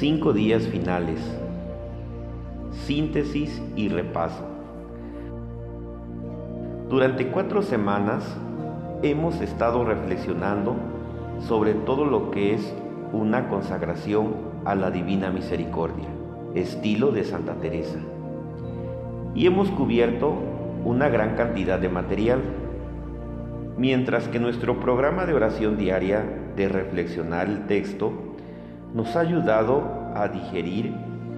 Cinco días finales. Síntesis y repaso. Durante cuatro semanas hemos estado reflexionando sobre todo lo que es una consagración a la Divina Misericordia, estilo de Santa Teresa. Y hemos cubierto una gran cantidad de material, mientras que nuestro programa de oración diaria de reflexionar el texto nos ha ayudado a digerir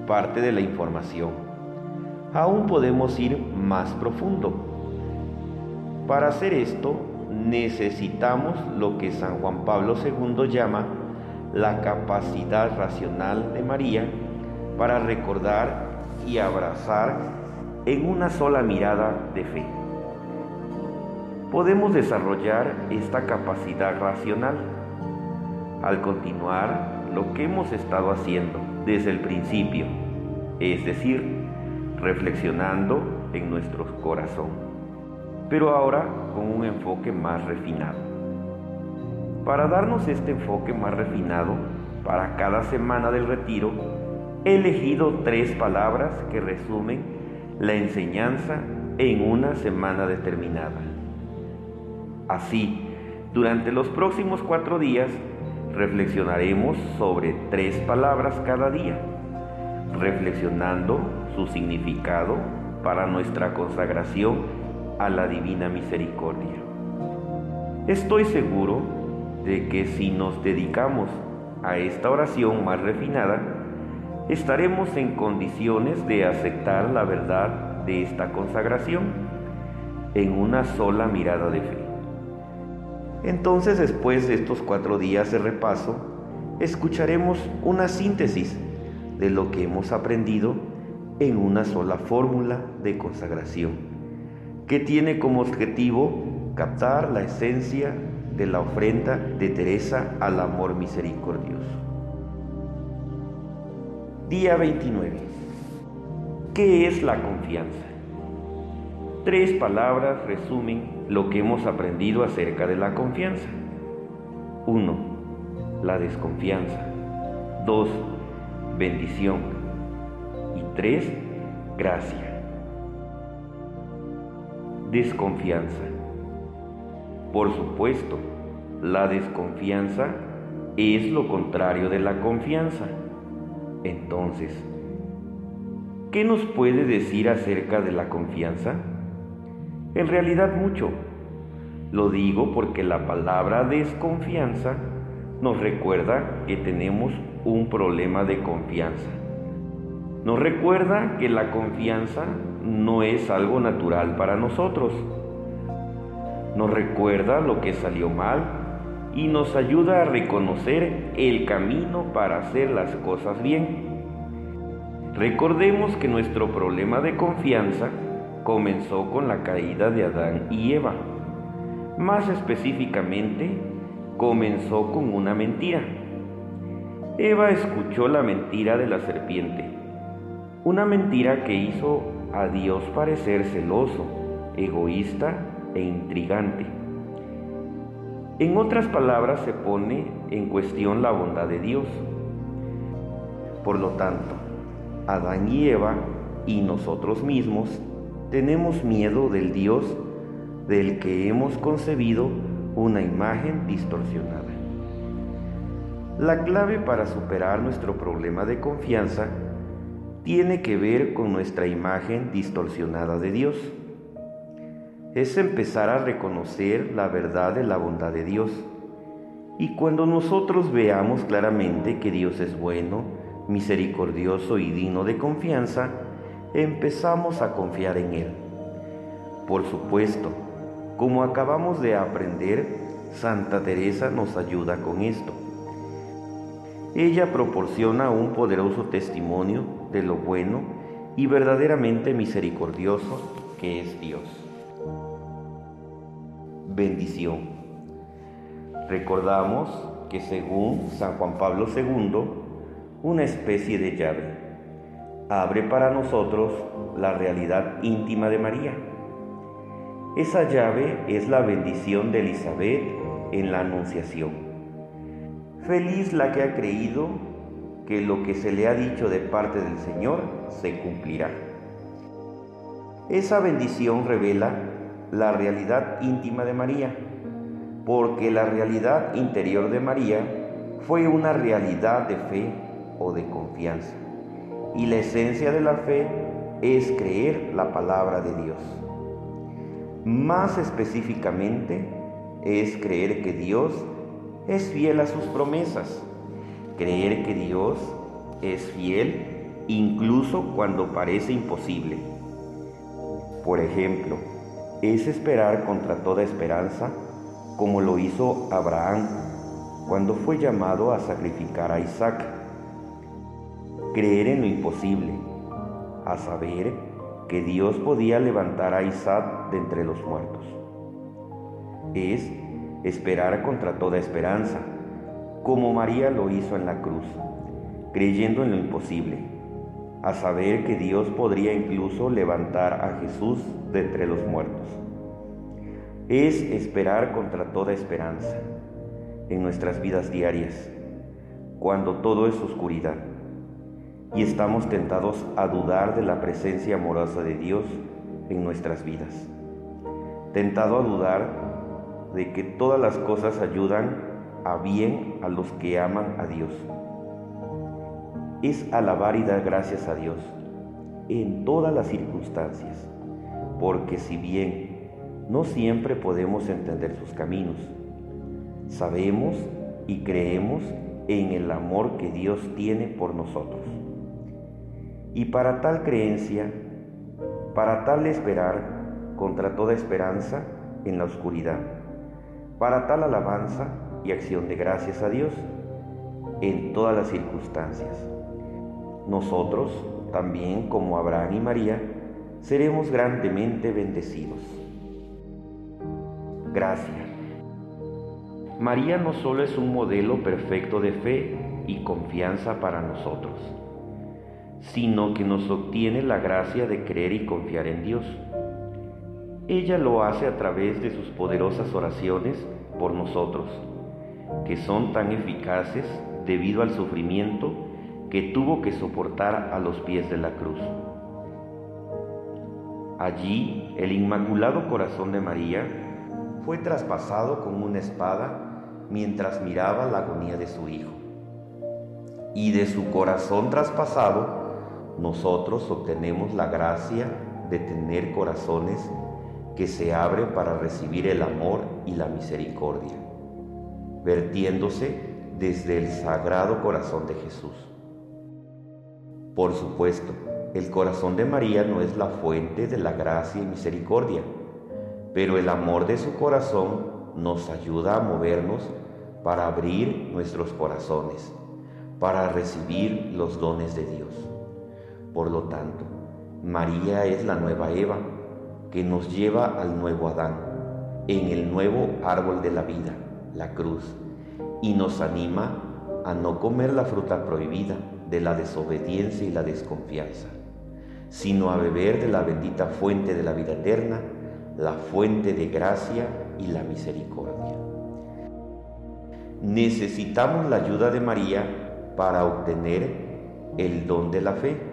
parte de la información. Aún podemos ir más profundo. Para hacer esto necesitamos lo que San Juan Pablo II llama la capacidad racional de María para recordar y abrazar en una sola mirada de fe. Podemos desarrollar esta capacidad racional al continuar lo que hemos estado haciendo desde el principio, es decir, reflexionando en nuestro corazón pero ahora con un enfoque más refinado. Para darnos este enfoque más refinado, para cada semana del retiro, he elegido tres palabras que resumen la enseñanza en una semana determinada. Así, durante los próximos cuatro días, reflexionaremos sobre tres palabras cada día, reflexionando su significado para nuestra consagración a la divina misericordia. Estoy seguro de que si nos dedicamos a esta oración más refinada, estaremos en condiciones de aceptar la verdad de esta consagración en una sola mirada de fe. Entonces, después de estos cuatro días de repaso, escucharemos una síntesis de lo que hemos aprendido en una sola fórmula de consagración que tiene como objetivo captar la esencia de la ofrenda de Teresa al amor misericordioso. Día 29. ¿Qué es la confianza? Tres palabras resumen lo que hemos aprendido acerca de la confianza. 1. La desconfianza. 2. Bendición. Y 3. Gracia. Desconfianza. Por supuesto, la desconfianza es lo contrario de la confianza. Entonces, ¿qué nos puede decir acerca de la confianza? En realidad mucho. Lo digo porque la palabra desconfianza nos recuerda que tenemos un problema de confianza. Nos recuerda que la confianza no es algo natural para nosotros. Nos recuerda lo que salió mal y nos ayuda a reconocer el camino para hacer las cosas bien. Recordemos que nuestro problema de confianza comenzó con la caída de Adán y Eva. Más específicamente, comenzó con una mentira. Eva escuchó la mentira de la serpiente, una mentira que hizo a Dios parecer celoso, egoísta e intrigante. En otras palabras, se pone en cuestión la bondad de Dios. Por lo tanto, Adán y Eva y nosotros mismos tenemos miedo del Dios del que hemos concebido una imagen distorsionada. La clave para superar nuestro problema de confianza tiene que ver con nuestra imagen distorsionada de Dios. Es empezar a reconocer la verdad de la bondad de Dios. Y cuando nosotros veamos claramente que Dios es bueno, misericordioso y digno de confianza, empezamos a confiar en Él. Por supuesto, como acabamos de aprender, Santa Teresa nos ayuda con esto. Ella proporciona un poderoso testimonio de lo bueno y verdaderamente misericordioso que es Dios. Bendición. Recordamos que según San Juan Pablo II, una especie de llave, abre para nosotros la realidad íntima de María. Esa llave es la bendición de Elizabeth en la Anunciación. Feliz la que ha creído que lo que se le ha dicho de parte del Señor se cumplirá. Esa bendición revela la realidad íntima de María, porque la realidad interior de María fue una realidad de fe o de confianza. Y la esencia de la fe es creer la palabra de Dios. Más específicamente, es creer que Dios es fiel a sus promesas, creer que Dios es fiel incluso cuando parece imposible. Por ejemplo, es esperar contra toda esperanza como lo hizo Abraham cuando fue llamado a sacrificar a Isaac. Creer en lo imposible, a saber que Dios podía levantar a Isaac de entre los muertos. Es esperar contra toda esperanza, como María lo hizo en la cruz, creyendo en lo imposible, a saber que Dios podría incluso levantar a Jesús de entre los muertos. Es esperar contra toda esperanza en nuestras vidas diarias, cuando todo es oscuridad y estamos tentados a dudar de la presencia amorosa de Dios en nuestras vidas. Tentado a dudar de que todas las cosas ayudan a bien a los que aman a Dios. Es alabar y dar gracias a Dios en todas las circunstancias, porque si bien no siempre podemos entender sus caminos, sabemos y creemos en el amor que Dios tiene por nosotros. Y para tal creencia, para tal esperar contra toda esperanza en la oscuridad, para tal alabanza y acción de gracias a Dios en todas las circunstancias. Nosotros, también como Abraham y María, seremos grandemente bendecidos. Gracias. María no solo es un modelo perfecto de fe y confianza para nosotros, sino que nos obtiene la gracia de creer y confiar en Dios. Ella lo hace a través de sus poderosas oraciones por nosotros, que son tan eficaces debido al sufrimiento que tuvo que soportar a los pies de la cruz. Allí el Inmaculado Corazón de María fue traspasado con una espada mientras miraba la agonía de su Hijo. Y de su corazón traspasado nosotros obtenemos la gracia de tener corazones que se abren para recibir el amor y la misericordia, vertiéndose desde el sagrado corazón de Jesús. Por supuesto, el corazón de María no es la fuente de la gracia y misericordia, pero el amor de su corazón nos ayuda a movernos para abrir nuestros corazones, para recibir los dones de Dios. Por lo tanto, María es la nueva Eva que nos lleva al nuevo Adán, en el nuevo árbol de la vida, la cruz, y nos anima a no comer la fruta prohibida de la desobediencia y la desconfianza, sino a beber de la bendita fuente de la vida eterna, la fuente de gracia y la misericordia. Necesitamos la ayuda de María para obtener el don de la fe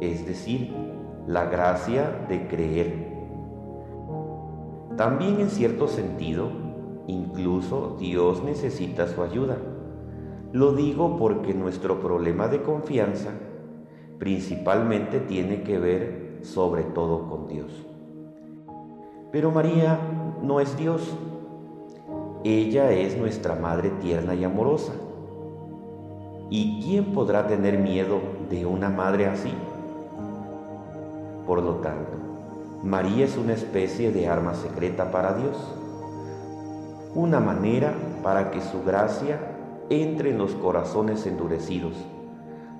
es decir, la gracia de creer. También en cierto sentido, incluso Dios necesita su ayuda. Lo digo porque nuestro problema de confianza principalmente tiene que ver sobre todo con Dios. Pero María no es Dios. Ella es nuestra Madre tierna y amorosa. ¿Y quién podrá tener miedo de una madre así? Por lo tanto, María es una especie de arma secreta para Dios, una manera para que su gracia entre en los corazones endurecidos,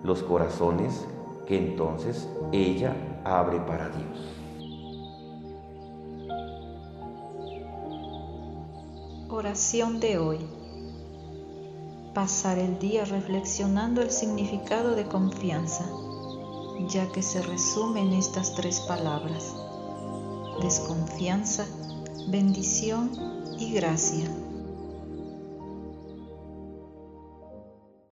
los corazones que entonces ella abre para Dios. Oración de hoy. Pasar el día reflexionando el significado de confianza ya que se resume en estas tres palabras, desconfianza, bendición y gracia.